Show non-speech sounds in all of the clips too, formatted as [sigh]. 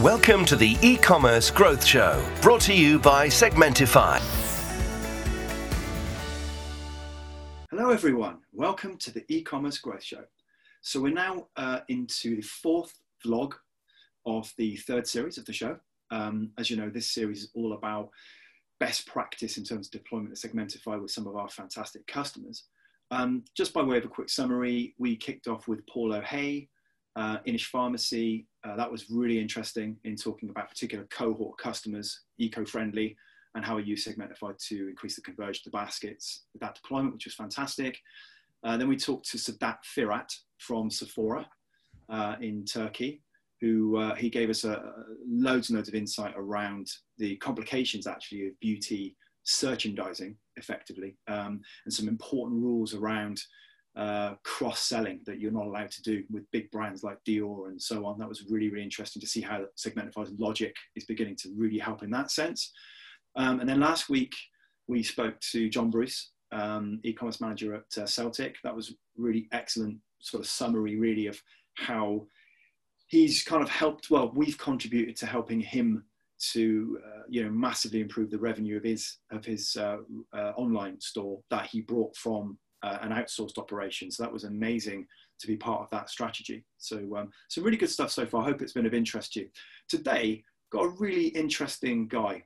Welcome to the e-commerce growth show, brought to you by Segmentify. Hello, everyone. Welcome to the e-commerce growth show. So we're now uh, into the fourth vlog of the third series of the show. Um, as you know, this series is all about best practice in terms of deployment of Segmentify with some of our fantastic customers. Um, just by way of a quick summary, we kicked off with Paul O'Hay, uh, Inish Pharmacy. Uh, that was really interesting in talking about particular cohort customers, eco-friendly, and how we use Segmentify to increase the conversion to baskets with that deployment, which was fantastic. Uh, then we talked to Sadat Firat from Sephora uh, in Turkey, who uh, he gave us loads and loads of insight around the complications actually of beauty merchandising effectively um, and some important rules around uh, cross-selling that you're not allowed to do with big brands like Dior and so on. That was really, really interesting to see how Segmentify's logic is beginning to really help in that sense. Um, and then last week, we spoke to John Bruce, um, e-commerce manager at uh, Celtic. That was really excellent sort of summary, really, of how he's kind of helped. Well, we've contributed to helping him to, uh, you know, massively improve the revenue of his of his uh, uh online store that he brought from uh, an outsourced operation. So that was amazing to be part of that strategy. So um, some really good stuff so far. I hope it's been of interest to you. Today, got a really interesting guy,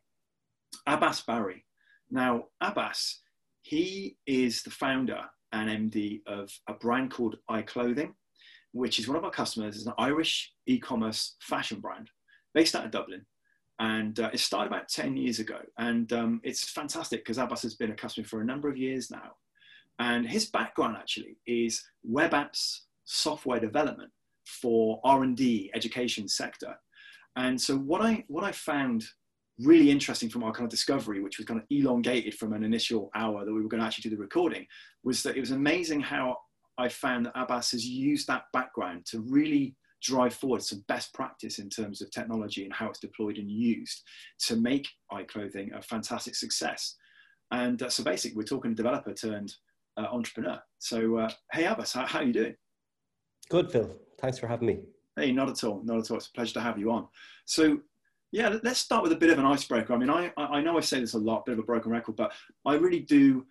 Abbas Bari. Now, Abbas, he is the founder and MD of a brand called iClothing, which is one of our customers. It's an Irish e-commerce fashion brand based out of Dublin. And uh, it started about 10 years ago. And um, it's fantastic because Abbas has been a customer for a number of years now. And his background actually is web apps, software development for R&D education sector. And so what I, what I found really interesting from our kind of discovery, which was kind of elongated from an initial hour that we were going to actually do the recording, was that it was amazing how I found that Abbas has used that background to really drive forward some best practice in terms of technology and how it's deployed and used to make iClothing a fantastic success. And uh, so basically, we're talking developer turned uh, entrepreneur. So, uh, hey, Abbas, how, how are you doing? Good, Phill. Thanks for having me. Hey, not at all. Not at all. It's a pleasure to have you on. So, yeah, let's start with a bit of an icebreaker. I mean, I, I know I say this a lot, bit of a broken record, but I really do,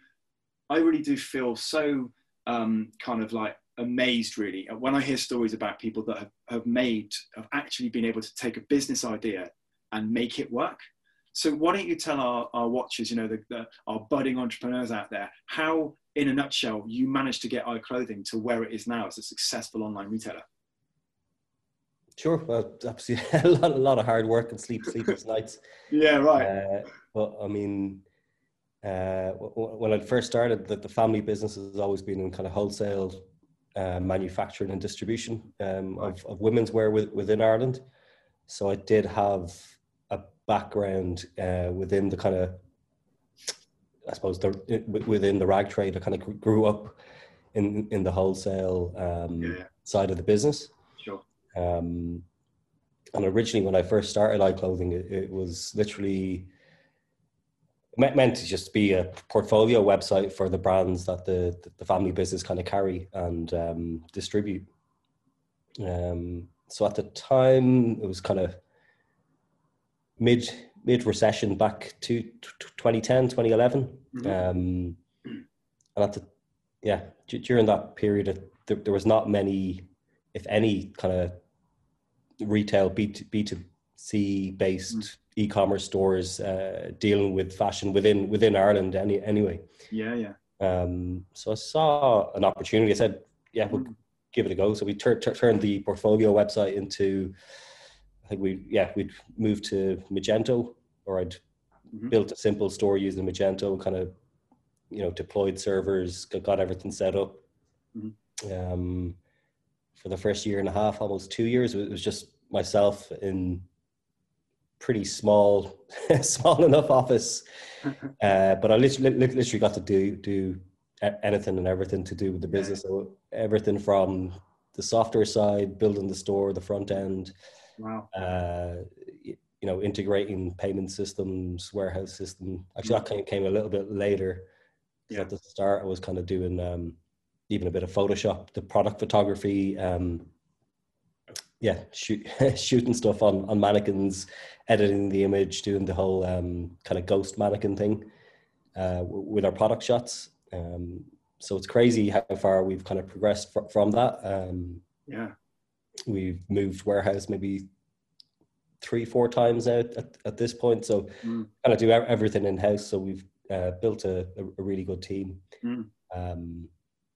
I really do feel so um, kind of like amazed really when I hear stories about people that have, have made, have actually been able to take a business idea and make it work. So why don't you tell our, our watchers, you know, the, the, our budding entrepreneurs out there, how, in a nutshell, you managed to get iClothing to where it is now as a successful online retailer? Sure. Well, absolutely, [laughs] a lot, a lot of hard work and sleep, sleepless [laughs] nights. Yeah, right. Uh, but I mean, uh, when I first started, the, the family business has always been in kind of wholesale uh, manufacturing and distribution um, of, of women's wear with, within Ireland. So I did have a background uh, within the kind of, I suppose, the, within the rag trade. I kind of grew up in in the wholesale um, yeah. side of the business. Sure. Um, and originally, when I first started iClothing, it, it was literally meant to just be a portfolio website for the brands that the the family business kind of carry and um, distribute. Um, so at the time, it was kind of mid mid recession back to 2010 2011 mm-hmm. um, and at the yeah during that period there, there was not many if any kind of retail b to b to c based mm e-commerce stores uh, dealing with fashion within within Ireland any, anyway. Yeah, yeah. Um, so I saw an opportunity. I said, "Yeah, we'll mm. give it a go." So we tur- tur- turned the portfolio website into. I think we yeah we'd moved to Magento, or I'd mm-hmm. built a simple store using Magento, kind of you know deployed servers, got, got everything set up. Mm-hmm. Um, for the first year and a half, almost two years, it was just myself in pretty small, [laughs] small enough office. [laughs] Uh, but I literally, literally got to do do anything and everything to do with the business. So everything from the software side, building the store, the front end. Wow. Uh, you know, integrating payment systems, warehouse system. Actually, that kind of came a little bit later. Yeah. At the start, I was kind of doing um, even a bit of Photoshop, the product photography. Um, yeah, shoot, [laughs] shooting stuff on on mannequins, editing the image, doing the whole um, kind of ghost mannequin thing uh, with our product shots. Um, so it's crazy how far we've kind of progressed fr- from that. Um, yeah, we've moved warehouse maybe three, four times now at, at this point. So mm. kind of do everything in house. So we've uh, built a, a, really good team. Mm. Um,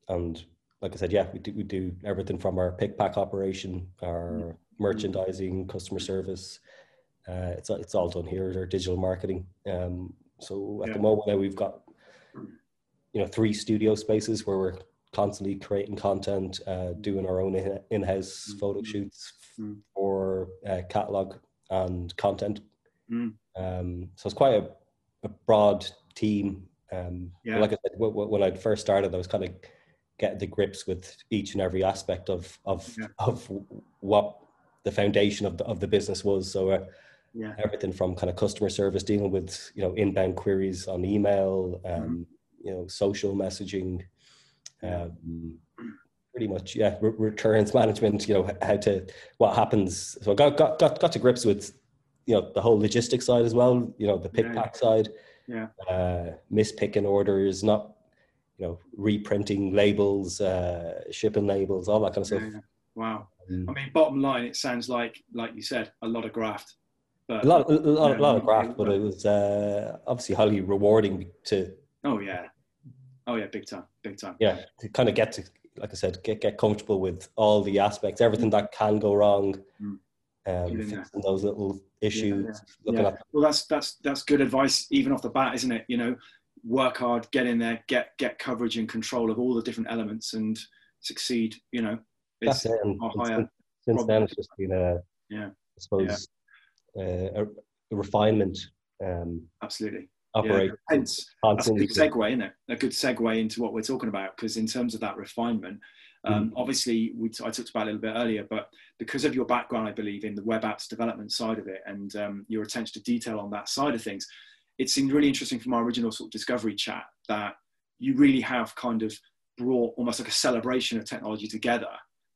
and like I said, yeah, we do, we do everything from our pick pack operation, our mm. merchandising, customer service. Uh, it's, it's all done here, our digital marketing. Um, so at yeah. the moment now we've got, you know, three studio spaces where we're constantly creating content, uh, doing our own in-house mm. photo shoots mm. for uh, catalog and content. Mm. Um, so it's quite a, a broad team. Um, yeah. Like I said, w- w- when I first started, I was kind of getting the grips with each and every aspect of of yeah. of what the foundation of the of the business was. So. Uh, yeah. everything from kind of customer service dealing with you know inbound queries on email um, mm you know social messaging um, pretty much yeah re- returns management you know how to what happens. So i got, got got got to grips with you know the whole logistics side as well you know the pick pack side. Yeah. Uh mispicking orders not you know reprinting labels uh shipping labels all that kind of stuff. yeah, wow. Um, i mean bottom line it sounds like like you said a lot of graft but, a lot, a lot, yeah, lot of graft, but it was uh, obviously highly rewarding to. Oh yeah, oh yeah, big time, big time. Yeah, to kind of get to, like I said, get get comfortable with all the aspects, everything that can go wrong, mm. um, those little issues. Yeah, yeah. yeah. Well, that's that's that's good advice, even off the bat, isn't it? You know, work hard, get in there, get get coverage and control of all the different elements, and succeed. You know, it's that's it. Since, since then, it's just been a yeah, I suppose uh, a, refinement. Um, Absolutely. Operate. Yeah. Hence, that's a good segue, isn't it? A good segue into what we're talking about, because in terms of that refinement, um, mm. Obviously, we I talked about a little bit earlier, but because of your background, I believe in the web apps development side of it and um, your attention to detail on that side of things, it seemed really interesting from our original sort of discovery chat that you really have kind of brought almost like a celebration of technology together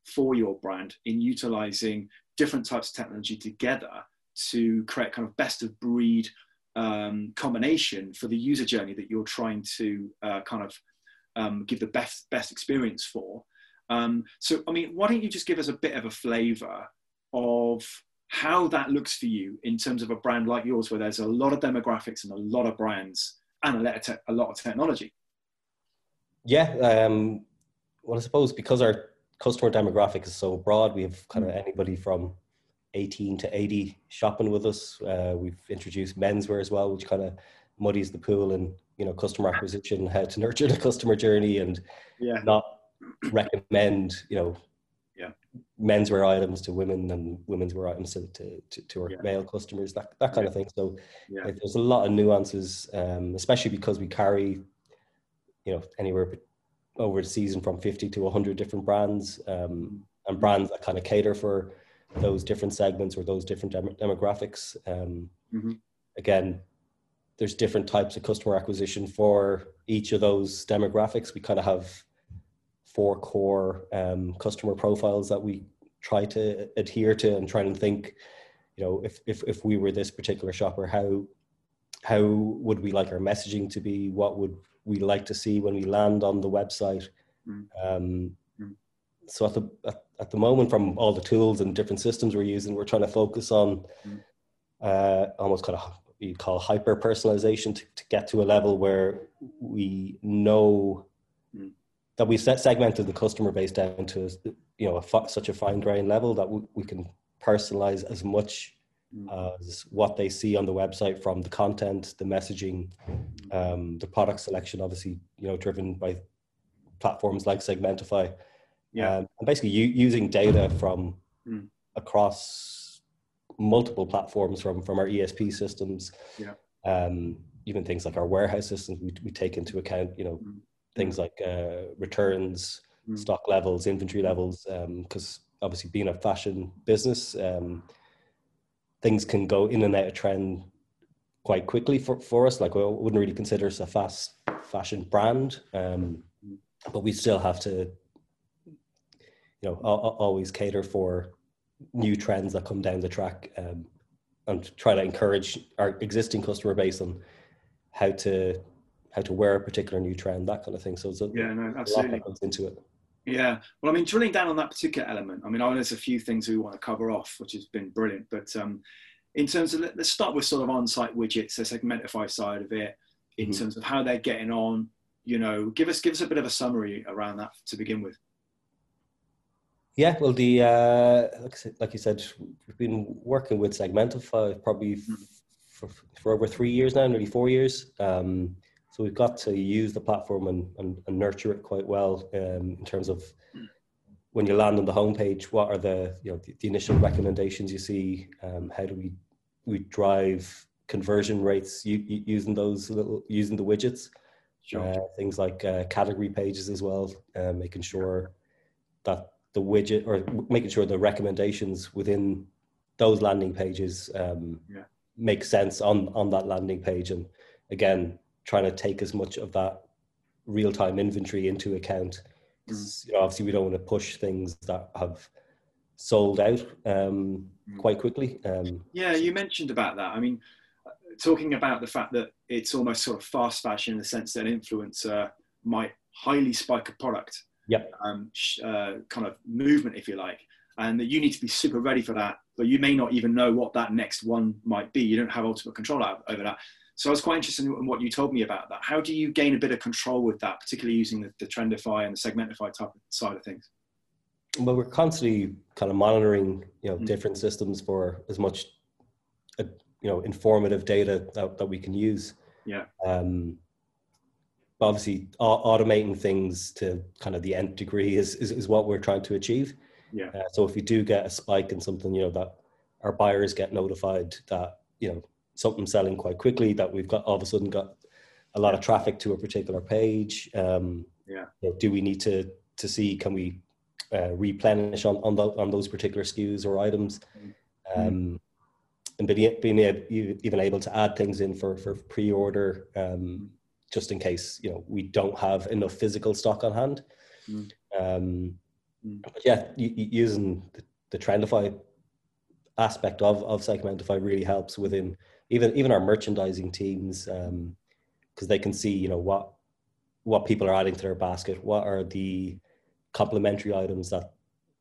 for your brand in utilizing different types of technology together to create kind of best of breed um, combination for the user journey that you're trying to uh, kind of um, give the best best experience for. Um, so, I mean, why don't you just give us a bit of a flavour of how that looks for you in terms of a brand like yours, where there's a lot of demographics and a lot of brands and a lot of, te- a lot of technology. Yeah, um, well, I suppose because our customer demographic is so broad, we have kind of mm. anybody from 18 to 80 shopping with us. Uh, we've introduced menswear as well, which kind of muddies the pool and you know customer acquisition, how to [laughs] nurture the customer journey, and yeah. not recommend you know yeah. menswear items to women and women's wear items to to, to, to our yeah. male customers, that that kind yeah. of thing. So yeah. there's a lot of nuances, um, especially because we carry you know anywhere over the season from 50 to 100 different brands um, and brands that kind of cater for those different segments or those different dem- demographics. Um, mm-hmm. Again, there's different types of customer acquisition for each of those demographics. We kind of have four core um, customer profiles that we try to adhere to and try and think, you know, if, if, if we were this particular shopper, how how would we like our messaging to be? What would we like to see when we land on the website? Mm. Um. So at the at, at, the moment, from all the tools and different systems we're using, we're trying to focus on mm. uh, almost kind of you call hyper personalization to, to get to a level where we know mm. that we've set segmented the customer base down to you know a, such a fine grain level that we, we can personalize as much mm. as what they see on the website from the content, the messaging, um, the product selection, obviously, you know, driven by platforms like Segmentify. Yeah. Um, and basically u- using data from mm. across multiple platforms from, from our ESP systems. Yeah. Um, even things like our warehouse systems, we, we take into account, you know, mm. things like uh, returns, mm. stock levels, inventory levels, because um, obviously being a fashion business, um, things can go in and out of trend quite quickly for, for us. Like we wouldn't really consider us a fast fashion brand, um, but we still have to, you know, always cater for new trends that come down the track um, and try to encourage our existing customer base on how to how to wear a particular new trend, that kind of thing. So it's a, yeah, no, absolutely. comes into it. Yeah, well, I mean, drilling down on that particular element, I mean, I know there's a few things we want to cover off, which has been brilliant. But um, in terms of, let- let's start with sort of on-site widgets, the Segmentify side of it, in Mhm. terms of how they're getting on. You know, give us give us a bit of a summary around that to begin with. Yeah, well, the uh, like, like you said, we've been working with Segmentify probably f- for, for over three years now, nearly four years. Um, so we've got to use the platform and, and, and nurture it quite well um, in terms of when you land on the homepage, what are the you know the, the initial recommendations you see? Um, how do we we drive conversion rates u- using those little using the widgets? Uh, things like uh, category pages as well, uh, making sure that the widget or making sure the recommendations within those landing pages um, Yeah. make sense on on that landing page, and again, trying to take as much of that real time inventory into account. 'Cause, you know, obviously, we don't want to push things that have sold out um, Mm. quite quickly. Um, Yeah, you mentioned about that. I mean, talking about the fact that it's almost sort of fast fashion in the sense that an influencer might highly spike a product, Yep. um, sh- uh, kind of movement, if you like, and that you need to be super ready for that, but you may not even know what that next one might be. You don't have ultimate control out- over that. So I was quite interested in what you told me about that. How do you gain a bit of control with that, particularly using the, the Trendify and the Segmentify type of side of things? well, we're constantly kind of monitoring, you know, Mm. different systems for as much, uh, you know, informative data that, that we can use. Yeah. Um, obviously, automating things to kind of the nth degree is, is, is what we're trying to achieve. Yeah. Uh, so if we do get a spike in something, you know, that our buyers get notified that, you know, something's selling quite quickly, that we've got all of a sudden got a lot of traffic to a particular page. Um, Yeah. you know, do we need to, to see, can we uh, replenish on, on, tho- on those particular SKUs or items? Um, and being, being ab- even able to add things in for, for pre-order, um, just in case, you know, we don't have enough physical stock on hand. Mm. Um, Mm. but yeah, using the, the Trendify aspect of, of Segmentify really helps within even, even our merchandising teams, um, because they can see, you know, what, what people are adding to their basket, what are the complementary items that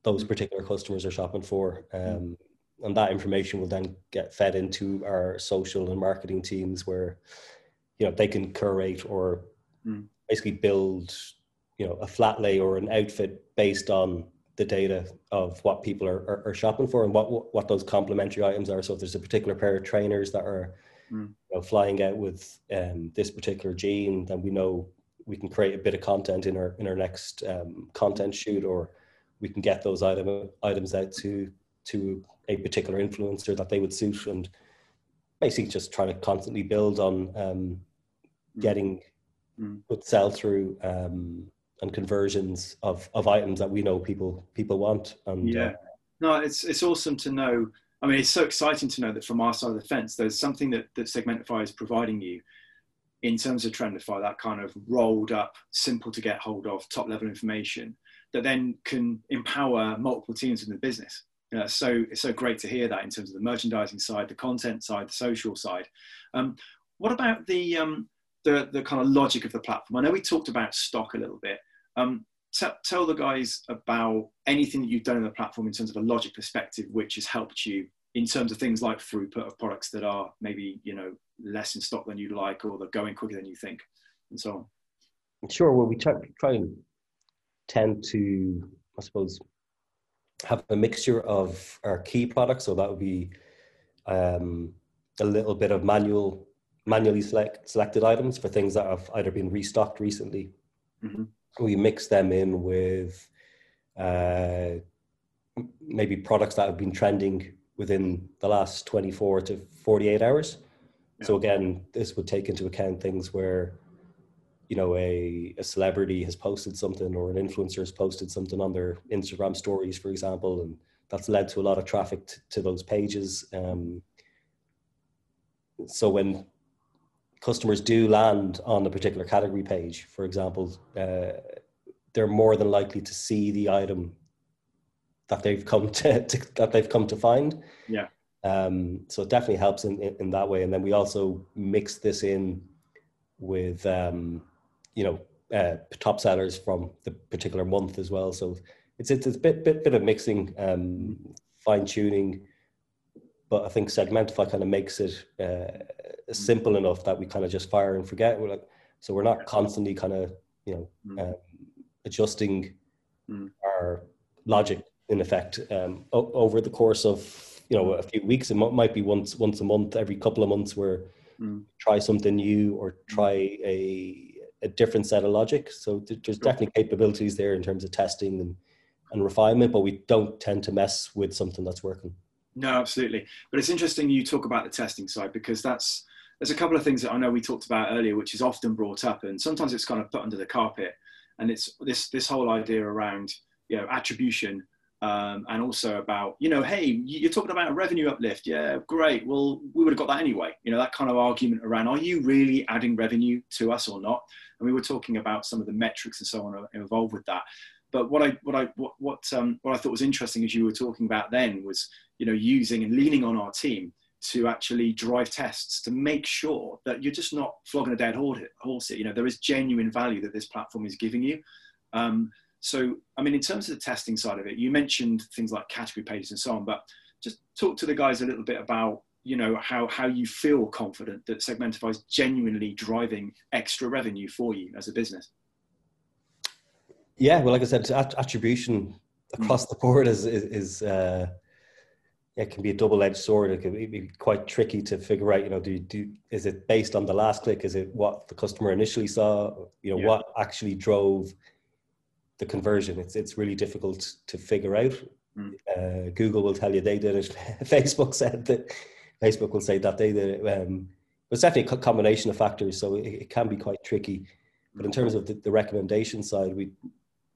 those particular customers are shopping for. Um, and that information will then get fed into our social and marketing teams where, you know, they can curate or Mm. basically build, you know, a flat lay or an outfit based on the data of what people are, are, are shopping for and what, what those complementary items are. So if there's a particular pair of trainers that are Mm. you know, flying out with um, this particular gene, then we know we can create a bit of content in our in our next um, content shoot, or we can get those item items out to to a particular influencer that they would suit, and basically just trying to constantly build on um, getting Mm. good sell through um, and conversions of of items that we know people people want. And Yeah. uh, No, it's it's awesome to know. I mean, it's so exciting to know that from our side of the fence, there's something that, that Segmentify is providing you in terms of Trendify, that kind of rolled up, simple to get hold of, top level information that then can empower multiple teams in the business. You know, so it's so great to hear that in terms of the merchandising side, the content side, the social side. Um, what about the, um, the the kind of logic of the platform? I know we talked about stock a little bit. Um, t- tell the guys about anything that you've done in the platform in terms of a logic perspective, which has helped you in terms of things like throughput of products that are maybe you know less in stock than you'd like, or they're going quicker than you think, and so on. Sure. Well, we try, try and tend to, I suppose, have a mixture of our key products. So that would be um, a little bit of manual, manually select, selected items for things that have either been restocked recently. Mhm. We mix them in with uh, maybe products that have been trending within the last 24 to 48 hours. So again, this would take into account things where you know a, a celebrity has posted something or an influencer has posted something on their instagram stories for example and that's led to a lot of traffic t- to those pages um, so when customers do land on a particular category page for example uh, they're more than likely to see the item that they've come to, [laughs] to that they've come to find. Yeah. Um, so it definitely helps in, in, in that way. And then we also mix this in with um, you know uh, top sellers from the particular month as well. So it's it's, it's a bit bit bit of mixing, um, fine tuning. But I think Segmentify kind of makes it uh, simple enough that we kind of just fire and forget. We're like, so we're not constantly kind of you know Mm. um, adjusting Mm. our logic in effect um, o- over the course of you know a few weeks. It m- might be once once a month, every couple of months, where Mm. try something new or try a a different set of logic. So th- there's Sure. definitely capabilities there in terms of testing and and refinement, but we don't tend to mess with something that's working. No, absolutely. But it's interesting you talk about the testing side because that's there's a couple of things that I know we talked about earlier, which is often brought up, and sometimes it's kind of put under the carpet. And it's this this whole idea around you know attribution um, and also about you know hey you- you're talking about a revenue uplift. Yeah great. Well we would have got that anyway. You know that kind of argument around are you really adding revenue to us or not? And we were talking about some of the metrics and so on involved with that. But what I what I what what, um, what I thought was interesting as you were talking about then was you know using and leaning on our team to actually drive tests to make sure that you're just not flogging a dead horse. here. You know there is genuine value that this platform is giving you. Um, so I mean, in terms of the testing side of it, you mentioned things like category pages and so on, but just talk to the guys a little bit about you know how how you feel confident that Segmentify is genuinely driving extra revenue for you as a business. Yeah, well, like I said, attribution across the board is is, is uh, it can be a double edged sword. It can be- be quite tricky to figure out. You know, do you do is it based on the last click? Is it what the customer initially saw? You know, Yeah. what actually drove the conversion? It's it's really difficult to figure out. Mm. Uh, Google will tell you they did it. [laughs] Facebook said that. Facebook will say that they did it. Um, but it's definitely a combination of factors, so it, it can be quite tricky. But in terms of the, the recommendation side, we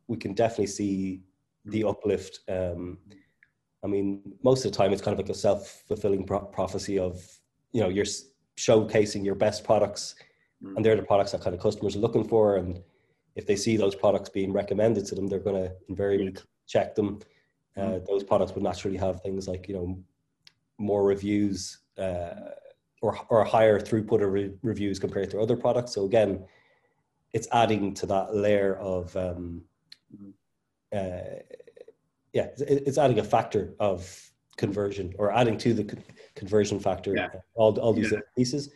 we can definitely see the uplift. Um, I mean, most of the time, it's kind of like a self fulfilling pro- prophecy of you know you're showcasing your best products, Mm. and they're the products that kind of customers are looking for. And if they see those products being recommended to them, they're going to invariably check them. Uh, those products would naturally have things like you know more reviews uh, or or higher throughput of re- reviews compared to other products. So again, it's adding to that layer of um, Mhm. uh, yeah, it's adding a factor of conversion or adding to the con- conversion factor. Yeah. All all these Yeah. pieces,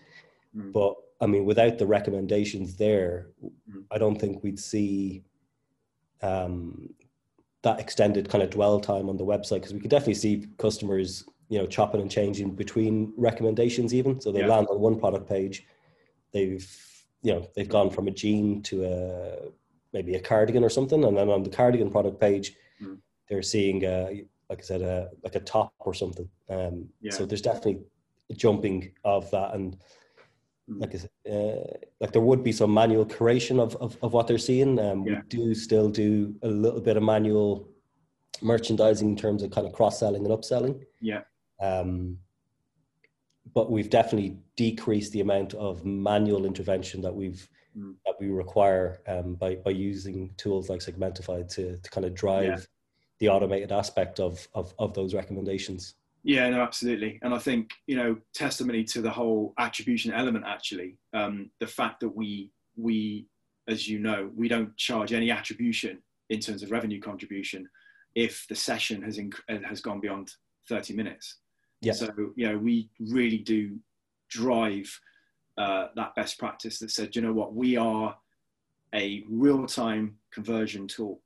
Mm. but I mean, without the recommendations there, Mm. I don't think we'd see um, that extended kind of dwell time on the website because we could definitely see customers, you know, chopping and changing between recommendations even. So they Yeah. land on one product page, they've you know they've gone from a jean to a maybe a cardigan or something, and then on the cardigan product page, Mm. They're seeing uh, like I said, a like a top or something. Um, Yeah. So there's definitely a jumping of that and Mm. like I said, uh, like there would be some manual curation of, of, of what they're seeing. Um, Yeah. We do still do a little bit of manual merchandising in terms of kind of cross selling and upselling. Yeah. Um, but we've definitely decreased the amount of manual intervention that we've Mm. that we require um, by by using tools like Segmentify to to kind of drive. The automated aspect of, of of those recommendations. Yeah, no, absolutely. And I think, you know, testimony to the whole attribution element, actually, um, the fact that we, we, as you know, we don't charge any attribution in terms of revenue contribution if the session has, inc- uh, has gone beyond 30 minutes. Yeah. So, you know, we really do drive uh, that best practice that said, you know what, we are a real time conversion tool.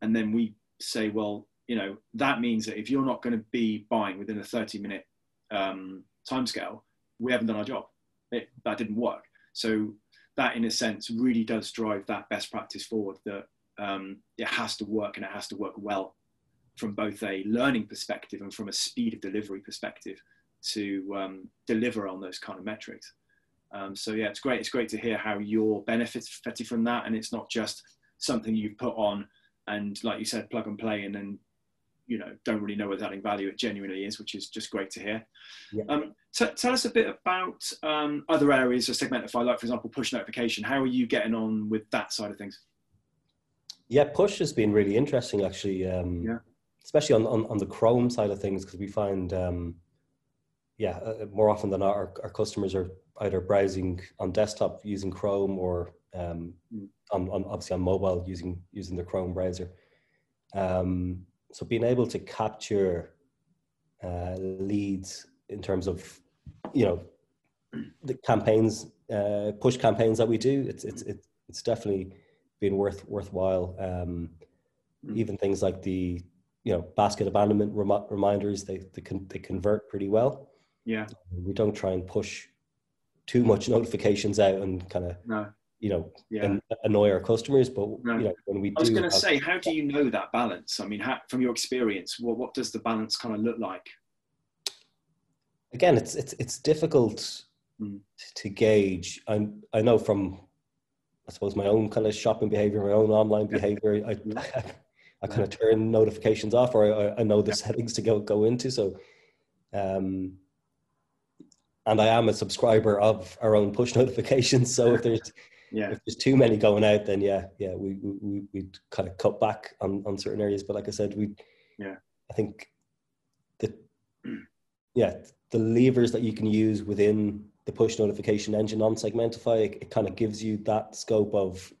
And then we say, well, you know, that means that if you're not going to be buying within a 30 minute um, timescale, we haven't done our job. It, that didn't work. So that, in a sense, really does drive that best practice forward. That um, it has to work and it has to work well from both a learning perspective and from a speed of delivery perspective to um, deliver on those kind of metrics. Um, so yeah, it's great. It's great to hear how you're benefiting from that, and it's not just something you've put on and, like you said, plug and play, and then you know don't really know what's adding value. It genuinely is, which is just great to hear. Yeah. Um, t- tell us a bit about um, other areas of Segmentify, like for example, push notification. How are you getting on with that side of things? Yeah, push has been really interesting actually. Um, Yeah. especially on, on, on the Chrome side of things, because we find, um, yeah, uh, more often than not, our, our customers are either browsing on desktop using Chrome or um, mm. on, on, obviously on mobile using using the Chrome browser. Um, so being able to capture uh, leads in terms of you know the campaigns, uh, push campaigns that we do, it's it's it's, definitely been worth worthwhile. Um, mm. Even things like the you know basket abandonment rem- reminders, they they can they convert pretty well. Yeah, we don't try and push too much [laughs] notifications out and kind of no. You know yeah. annoy our customers. But no. you know when we do. I was going to say, how do you know that balance? I mean, how, from your experience, what what does the balance kind of look like? Again, it's it's it's difficult mm. to gauge. I I know from I suppose my own kind of shopping behavior, my own online behavior. I, [laughs] I, I kind of turn notifications off, or I, I know the settings to go go into. So, um, and I am a subscriber of our own push [laughs] notifications. So if there's yeah. if there's too many going out, then yeah, yeah, we we we kind of cut back on on certain areas. But like I said, we yeah, I think the yeah the levers that you can use within the push notification engine on Segmentify, it, it kind of gives you that scope of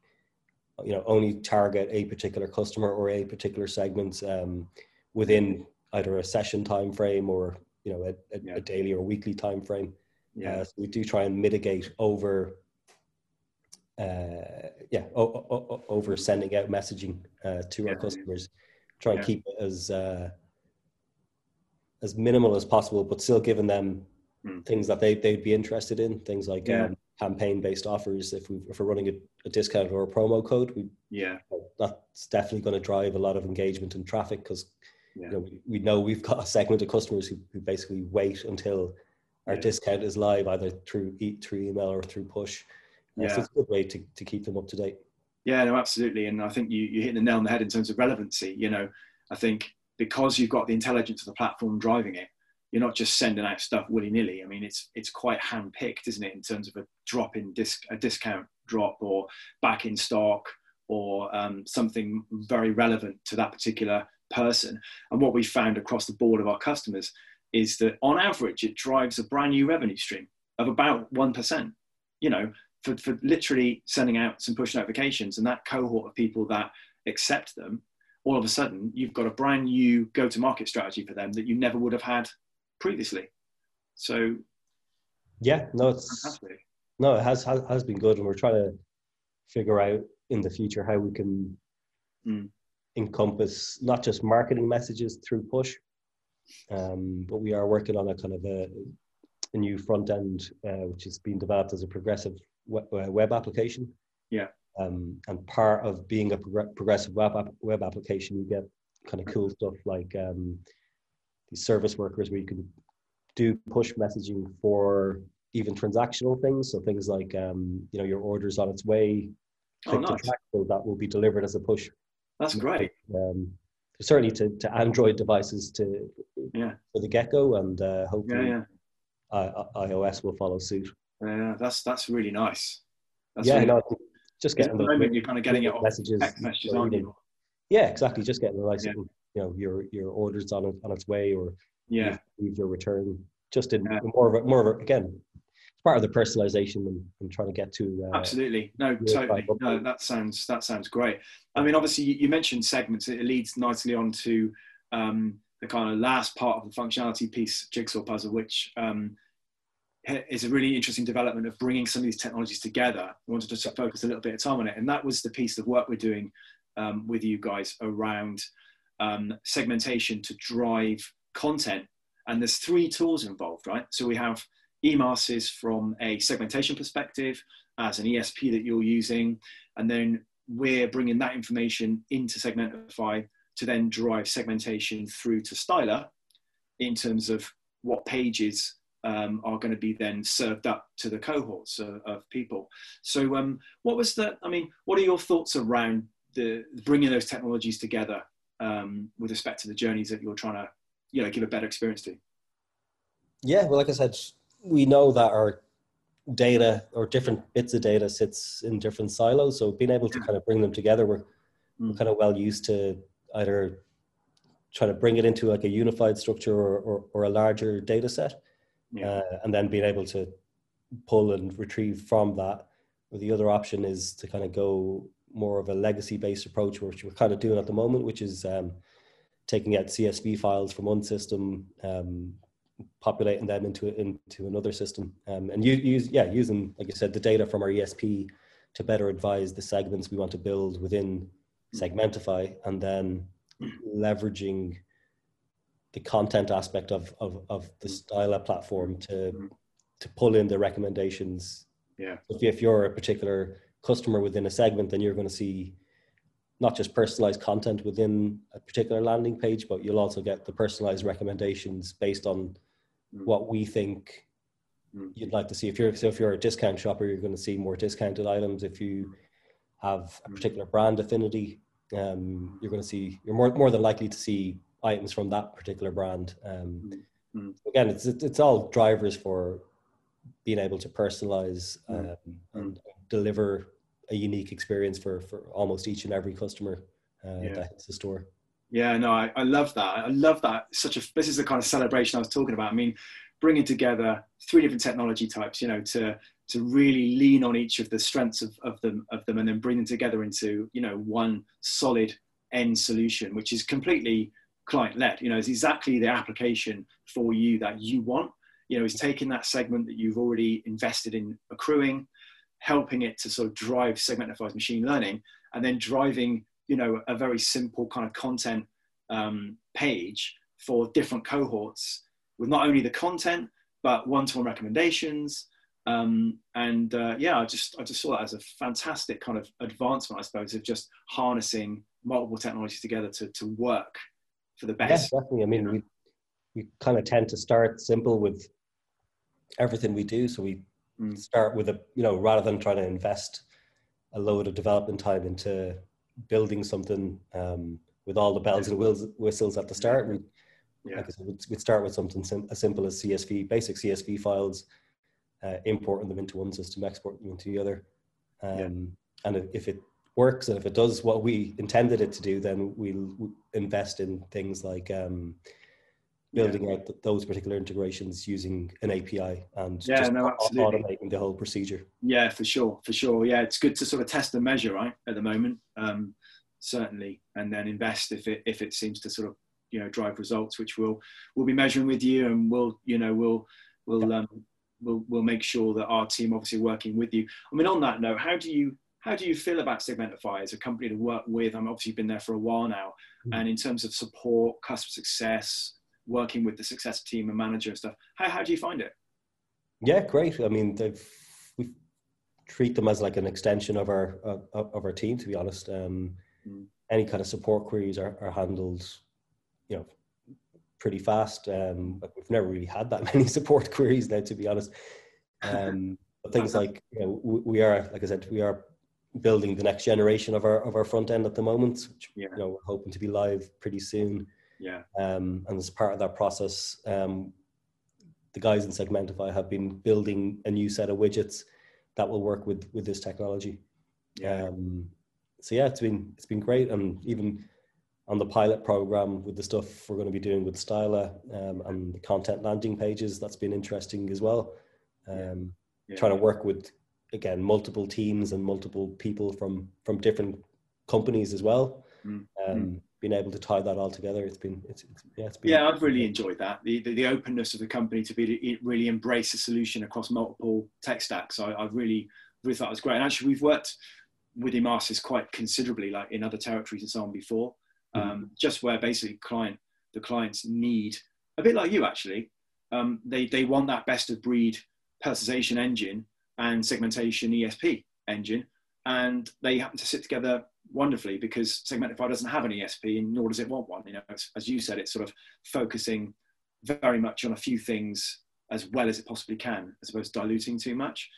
you know only target a particular customer or a particular segment um, within either a session time frame or you know a, a, yeah. a daily or weekly time frame. Yeah. Uh, so we do try and mitigate over uh, yeah o- o- over sending out messaging uh, to yeah. our customers. Try and keep it as uh, as minimal as possible, but still giving them mm. things that they they'd be interested in. Things like um, campaign based offers. If we if we're running a, a, discount or a promo code, we yeah that's definitely going to drive a lot of engagement and traffic because yeah. you know we, we know we've got a segment of customers who, who basically wait until our yeah. discount is live either through e- through email or through push. Yeah. So it's a good way to, to keep them up to date. Yeah, no, absolutely. And I think you, you hit the nail on the head in terms of relevancy. You know, I think because you've got the intelligence of the platform driving it, you're not just sending out stuff willy nilly. I mean, it's it's quite hand picked, isn't it, in terms of a drop in disc, a discount drop, or back in stock, or um, something very relevant to that particular person. And what we found across the board of our customers is that on average, it drives a brand new revenue stream of about one percent. You know, for, for literally sending out some push notifications, and that cohort of people that accept them all of a sudden you've got a brand new go to market strategy for them that you never would have had previously. So, yeah, no, it's fantastic. No, it has, has has been good, and we're trying to figure out in the future how we can mm. encompass not just marketing messages through push, um, but we are working on a kind of a, a new front end uh, which is being developed as a progressive web, uh, application. Yeah. Um, and part of being a progressive web, web application, you get kind of cool stuff like um, these service workers where you can do push messaging for even transactional things. So things like um, you know your orders on its way, oh, nice. track, so that will be delivered as a push. That's great. Um, certainly to, to Android devices to yeah for the Gecko and uh, hopefully yeah, yeah. I, iOS will follow suit. Yeah, that's that's really nice. That's yeah, really no, just getting the moment you're kind of getting it messages, messages on you. Yeah, exactly. Just getting the right yeah you know your your orders on it, on its way or yeah leave your return just in yeah. more of a more of a, again it's part of the personalization and, and trying to get to uh, absolutely no totally no that sounds that sounds great i mean obviously you, you mentioned segments it leads nicely on to um, the kind of last part of the functionality piece jigsaw puzzle which um, is a really interesting development of bringing some of these technologies together. I wanted to focus a little bit of time on it, and that was the piece of work we're doing um, with you guys around um, segmentation to drive content. And there's three tools involved, right? So we have Emarsys from a segmentation perspective as an ESP that you're using. And then we're bringing that information into Segmentify to then drive segmentation through to Styla in terms of what pages um, are going to be then served up to the cohorts of, of people. So, um, what was the? I mean, what are your thoughts around the bringing those technologies together um, with respect to the journeys that you're trying to, you know, give a better experience to? Yeah, well, like I said, we know that our data or different bits of data sits in different silos. So being able to kind of bring them together, we're, mm. we're kind of well used to either trying to bring it into like a unified structure or, or, or a larger data set, Yeah. uh, and then being able to pull and retrieve from that. Or the other option is to kind of go more of a legacy based approach, which we're kind of doing at the moment, which is um, taking out CSV files from one system, um, populating them into into another system, um, and use, use yeah using like I said the data from our ESP to better advise the segments we want to build within Segmentify, and then leveraging the content aspect of of, of the Styla platform to to pull in the recommendations. Yeah. If, if you're a particular customer within a segment, then you're going to see not just personalized content within a particular landing page, but you'll also get the personalized recommendations based on Mm. what we think Mm. you'd like to see. If you're so if you're a discount shopper, you're going to see more discounted items. If you have a Mm. particular brand affinity, um, you're going to see you're more more than likely to see items from that particular brand. Um, Mm. Mm. Again, it's it's all drivers for being able to personalize Mm. um, and deliver a unique experience for for almost each and every customer uh, Yeah. that hits the store. Yeah, no, I, I love that. I love that. Such a this is the kind of celebration I was talking about. I mean, bringing together three different technology types, you know, to to really lean on each of the strengths of, of them of them, and then bring them together into you know one solid end solution, which is completely client led. You know, it's exactly the application for you that you want. You know, it's taking that segment that you've already invested in accruing, helping it to sort of drive Segmentify's machine learning, and then driving you know a very simple kind of content um, page for different cohorts with not only the content but one-to-one recommendations um, and uh, yeah i just i just saw that as a fantastic kind of advancement i suppose of just harnessing multiple technologies together to, to work for the Yeah, best definitely. I mean, we we kind of tend to start simple with everything we do. So we Mm. start with a you know rather than trying to invest a load of development time into building something um, with all the bells and whistles, at the start. We yeah like I said, we'd, we'd start with something sim- as simple as CSV, basic CSV files, uh, importing them into one system, exporting them into the other. Um, And if, if it works and if it does what we intended it to do, then we'll invest in things like um, building out th- those particular integrations using an API and Yeah, just no, absolutely. automating the whole procedure. Yeah, for sure, for sure. Yeah, it's good to sort of test and measure, right, at the moment, um, certainly, and then invest if it if it seems to sort of you know drive results, which we'll we'll be measuring with you, and we'll you know we'll we'll um, we'll we'll make sure that our team obviously working with you. I mean, on that note, how do you how do you feel about Segmentify as a company to work with? I'm obviously been there for a while now, Mhm. and in terms of support, customer success, working with the success team and manager and stuff, how how do you find it? Yeah, great. I mean, they've we treat them as like an extension of our of, of our team. To be honest, um, Mm. any kind of support queries are, are handled, you know, pretty fast. Um, but we've never really had that [laughs] many support queries now, to be honest. [laughs] Um, but things like you know, we, we are, like I said, we are building the next generation of our of our front end at the moment. Which, Yeah. you know, we're hoping to be live pretty soon. Yeah, Um, and as part of that process, um, the guys in Segmentify have been building a new set of widgets that will work with with this technology. yeah, Um, so yeah, it's been it's been great, and even on the pilot program with the stuff we're going to be doing with Styla um, and the content landing pages, that's been interesting as well. Um, yeah. Trying to work with again multiple teams and multiple people from from different companies as well. Mm, Um, Being able to tie that all together, it's been it's, it's yeah, it's been Yeah, I've really enjoyed that. The, the, the openness of the company to be to really embrace a solution across multiple tech stacks. I, I really, really thought it was great. And actually, we've worked with Emarsys quite considerably, like in other territories and so on before, um, just where basically client the clients need a bit like you actually. Um, they they want that best of breed personalization engine and segmentation ESP engine, and they happen to sit together wonderfully because Segmentify doesn't have an ESP, and nor does it want one. You know, as you said, it's sort of focusing very much on a few things as well as it possibly can, as opposed to diluting too much.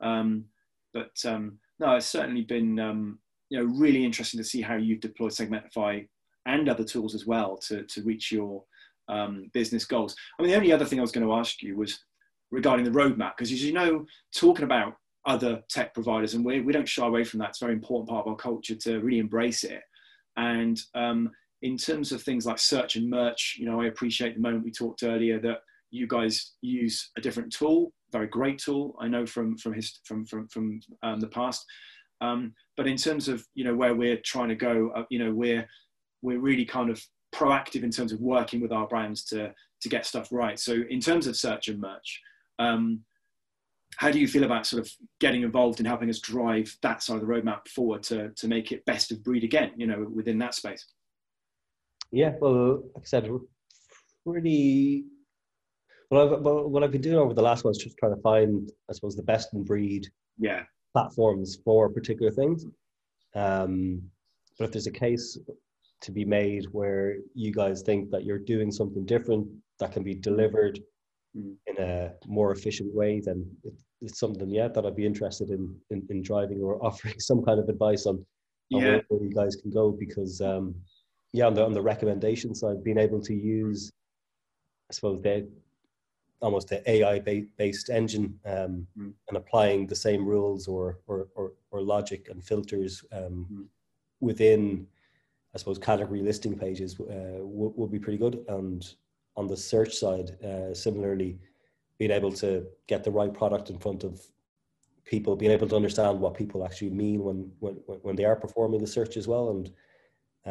Um, but um, no, it's certainly been um, you know really interesting to see how you've deployed Segmentify and other tools as well to to reach your um, business goals. I mean, the only other thing I was going to ask you was regarding the roadmap, because as you know, talking about other tech providers, and we, we don't shy away from that. It's a very important part of our culture to really embrace it. And um, in terms of things like search and merch, you know, I appreciate the moment we talked earlier that you guys use a different tool, very great tool. I know from from his from from from um, the past. Um, but in terms of you know where we're trying to go, uh, you know, we're we're really kind of proactive in terms of working with our brands to to get stuff right. So in terms of search and merch, um, how do you feel about sort of getting involved in helping us drive that side of the roadmap forward to to make it best of breed again? You know, within that space. Yeah, well, like I said, pretty. Well, I've, what I've been doing over the last one is just trying to find, I suppose, the best in breed yeah. platforms for particular things. Um, but if there's a case to be made where you guys think that you're doing something different that can be delivered mm. in a more efficient way, then it's something, yeah, that I'd be interested in, in, in driving or [laughs] offering some kind of advice on, on yeah. where you guys can go because um, yeah, on the on the recommendation side, being able to use, I suppose, the almost the AI based engine um, mm. and applying the same rules or or or, or logic and filters um, mm. within, I suppose, category listing pages uh, would, would be pretty good. And on the search side, uh, similarly, being able to get the right product in front of people, being able to understand what people actually mean when when when they are performing the search as well, and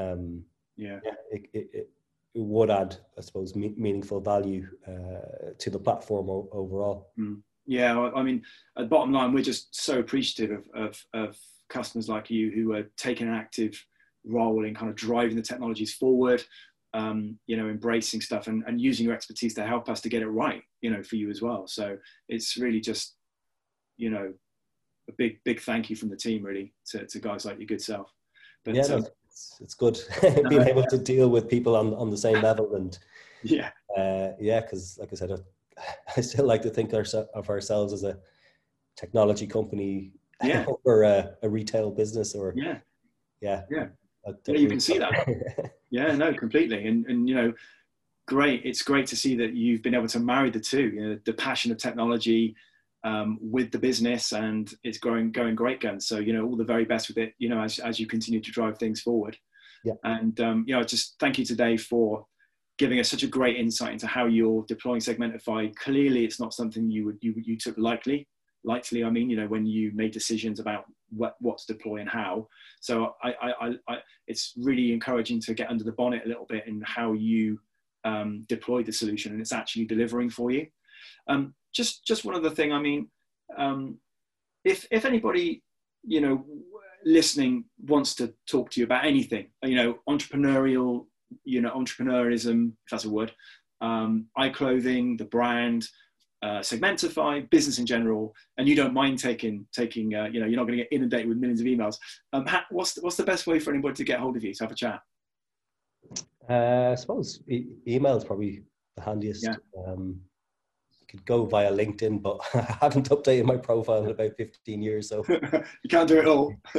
um, yeah, yeah it, it, it, would add, I suppose, me- meaningful value uh, to the platform o- overall. Mm. Yeah, I mean, at bottom line, we're just so appreciative of, of, of customers like you who are taking an active role in kind of driving the technologies forward, um, you know, embracing stuff and, and using your expertise to help us to get it right, you know, for you as well. So it's really just, you know, a big, big thank you from the team really to, to guys like your good self. But, yeah, um, it's, it's good [laughs] being able to deal with people on, on the same level and [laughs] yeah uh, yeah because like I said I, [laughs] I, still like to think of ourselves as a technology company yeah. or a, a, retail business or yeah yeah yeah, yeah you can see that. [laughs] Yeah no completely. And and you know great it's great to see that you've been able to marry the two you know the passion of technology um, with the business and it's growing going great guns so you know all the very best with it you know as, as you continue to drive things forward. Yeah. And um, you know just thank you today for giving us such a great insight into how you're deploying Segmentify clearly it's not something you would you, you took lightly lightly i mean you know when you made decisions about what to deploy and how so I, I, I it's really encouraging to get under the bonnet a little bit in how you um, deploy the solution and it's actually delivering for you um, just just one other thing. I mean, um, if if anybody you know listening wants to talk to you about anything, you know, entrepreneurial, you know, entrepreneurism, if that's a word, um, iClothing, the brand, uh, Segmentify, business in general, and you don't mind taking taking, uh, you know, you're not going to get inundated with millions of emails. Um, what's the, what's the best way for anybody to get hold of you to have a chat? Uh, I suppose e- email is probably the handiest. Yeah. Um, could go via LinkedIn, but [laughs] I haven't updated my profile in about 15 years. So [laughs] you can't do it all. [laughs]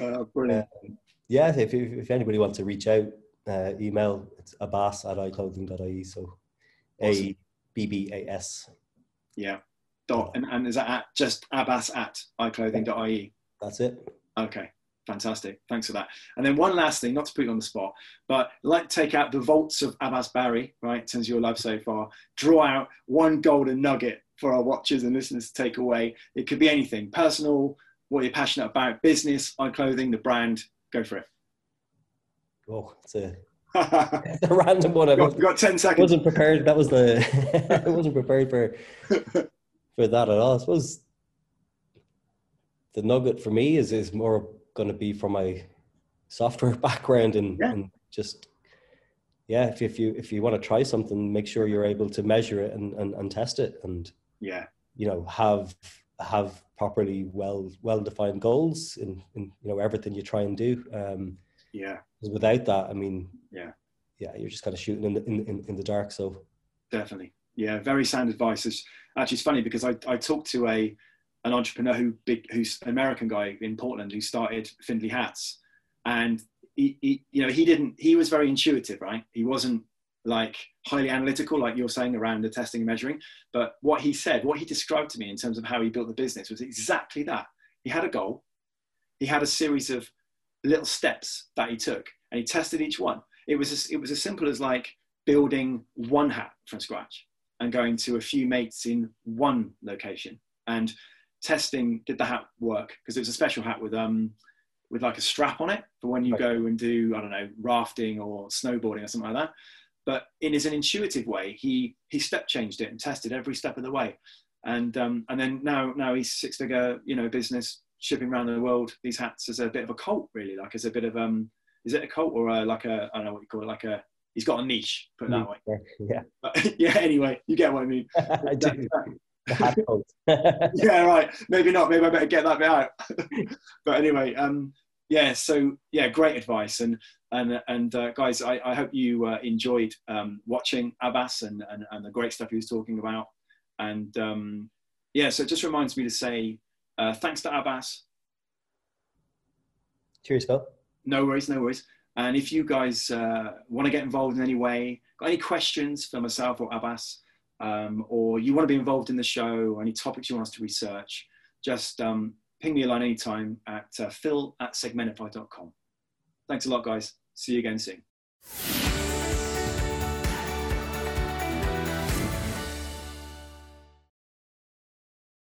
uh, brilliant. Um, yeah, if, if, if, anybody wants to reach out, uh, email it's abbas at iclothing.ie. So awesome. A B B A S. Yeah. Dot and, and is that at just abbas at iclothing.ie? That's it. Okay. Fantastic. Thanks for that. And then one last thing, not to put you on the spot, but like take out the vaults of Abbas Bari, right, since your love so far, draw out one golden nugget for our watchers and listeners to take away. It could be anything personal, what you're passionate about, business, iClothing, the brand. Go for it. Oh, it's a, [laughs] a random one. I got, got 10 seconds. wasn't prepared. That was the, I [laughs] wasn't prepared for, for that at all. I suppose the nugget for me is, is more going to be from my software [laughs] background and, yeah. and just yeah if, if you if you want to try something make sure you're able to measure it and, and, and test it and yeah you know have have properly well well defined goals in, in you know everything you try and do um yeah. Without that i mean yeah. yeah you're just kind of shooting in the in, in, in the dark so. Definitely. Yeah very sound advice. It's actually it's funny because i i talked to a an entrepreneur who big who's an American guy in Portland who started Findlay Hats, and he, he, you know he didn't he was very intuitive, right? He wasn't like highly analytical, like you're saying around the testing and measuring. But what he said, what he described to me in terms of how he built the business was exactly that. He had a goal, he had a series of little steps that he took, and he tested each one. It was as, it was as simple as like building one hat from scratch and going to a few mates in one location and testing did the hat work because it was a special hat with um with like a strap on it for when you right. go and do I don't know rafting or snowboarding or something like that. But in his an intuitive way, he he step changed it and tested every step of the way, and um, and then now now he's six figure you know business shipping around the world these hats as a bit of a cult really like as a bit of um is it a cult or a, like a I don't know what you call it like a he's got a niche put it that way yeah but, [laughs] yeah anyway you get what I mean [laughs] [laughs] I do yeah, right. Maybe not. Maybe I better get that bit out. but anyway, um, yeah. So yeah, great advice. And and and uh, guys, I, I hope you uh, enjoyed um, watching Abbas and, and and the great stuff he was talking about. And um, yeah, so it just reminds me to say uh, thanks to Abbas. Cheers, Phill. No worries, no worries. And if you guys uh, want to get involved in any way, got any questions for myself or Abbas, um, or you want to be involved in the show or any topics you want us to research, just um, ping me a line anytime at uh, phil at segmentify.com. Thanks a lot, guys. See you again soon.